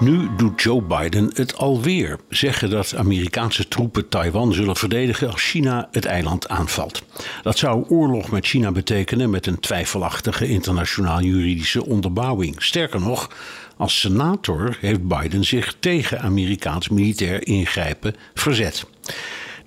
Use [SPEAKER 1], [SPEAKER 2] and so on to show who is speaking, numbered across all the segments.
[SPEAKER 1] Nu doet Joe Biden het alweer. Zeggen dat Amerikaanse troepen Taiwan zullen verdedigen als China het eiland aanvalt. Dat zou oorlog met China betekenen met een twijfelachtige internationaal juridische onderbouwing. Sterker nog, als senator heeft Biden zich tegen Amerikaans militair ingrijpen verzet.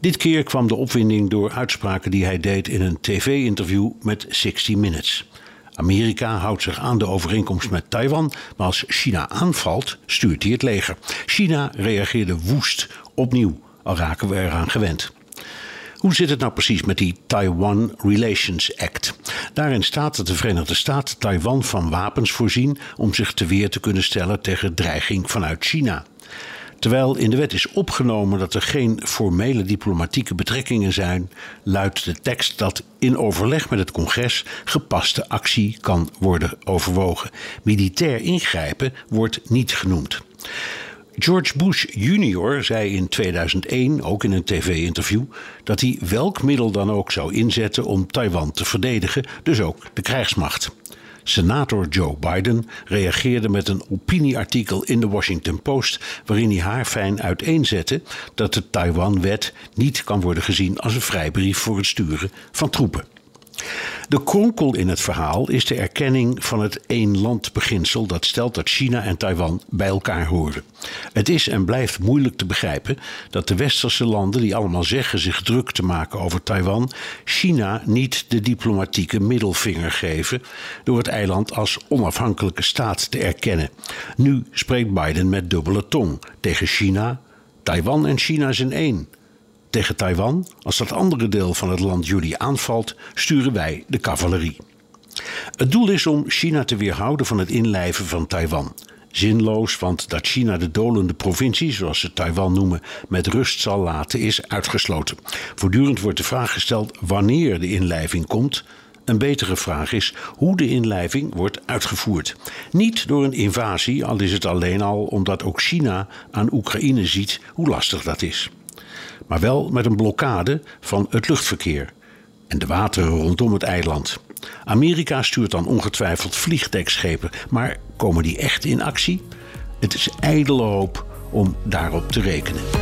[SPEAKER 1] Dit keer kwam de opwinding door uitspraken die hij deed in een tv-interview met 60 Minutes. Amerika houdt zich aan de overeenkomst met Taiwan, maar als China aanvalt, stuurt hij het leger. China reageerde woest opnieuw, al raken we eraan gewend. Hoe zit het nou precies met die Taiwan Relations Act? Daarin staat dat de Verenigde Staten Taiwan van wapens voorzien om zich te weer te kunnen stellen tegen dreiging vanuit China. Terwijl in de wet is opgenomen dat er geen formele diplomatieke betrekkingen zijn, luidt de tekst dat in overleg met het congres gepaste actie kan worden overwogen. Militair ingrijpen wordt niet genoemd. George Bush Jr. zei in 2001, ook in een tv-interview, dat hij welk middel dan ook zou inzetten om Taiwan te verdedigen, dus ook de krijgsmacht. Senator Joe Biden reageerde met een opinieartikel in de Washington Post waarin hij haar fijn uiteenzette dat de Taiwan-wet niet kan worden gezien als een vrijbrief voor het sturen van troepen. De kronkel in het verhaal is de erkenning van het één-land-beginsel dat stelt dat China en Taiwan bij elkaar horen. Het is en blijft moeilijk te begrijpen dat de westerse landen, die allemaal zeggen zich druk te maken over Taiwan, China niet de diplomatieke middelvinger geven door het eiland als onafhankelijke staat te erkennen. Nu spreekt Biden met dubbele tong tegen China. Taiwan en China zijn één tegen Taiwan. Als dat andere deel van het land jullie aanvalt, sturen wij de cavalerie. Het doel is om China te weerhouden van het inlijven van Taiwan. Zinloos, want dat China de dolende provincie, zoals ze Taiwan noemen, met rust zal laten, is uitgesloten. Voortdurend wordt de vraag gesteld wanneer de inlijving komt. Een betere vraag is hoe de inlijving wordt uitgevoerd. Niet door een invasie, al is het alleen al omdat ook China aan Oekraïne ziet hoe lastig dat is maar wel met een blokkade van het luchtverkeer en de wateren rondom het eiland. Amerika stuurt dan ongetwijfeld vliegdekschepen, maar komen die echt in actie? Het is ijdele hoop om daarop te rekenen.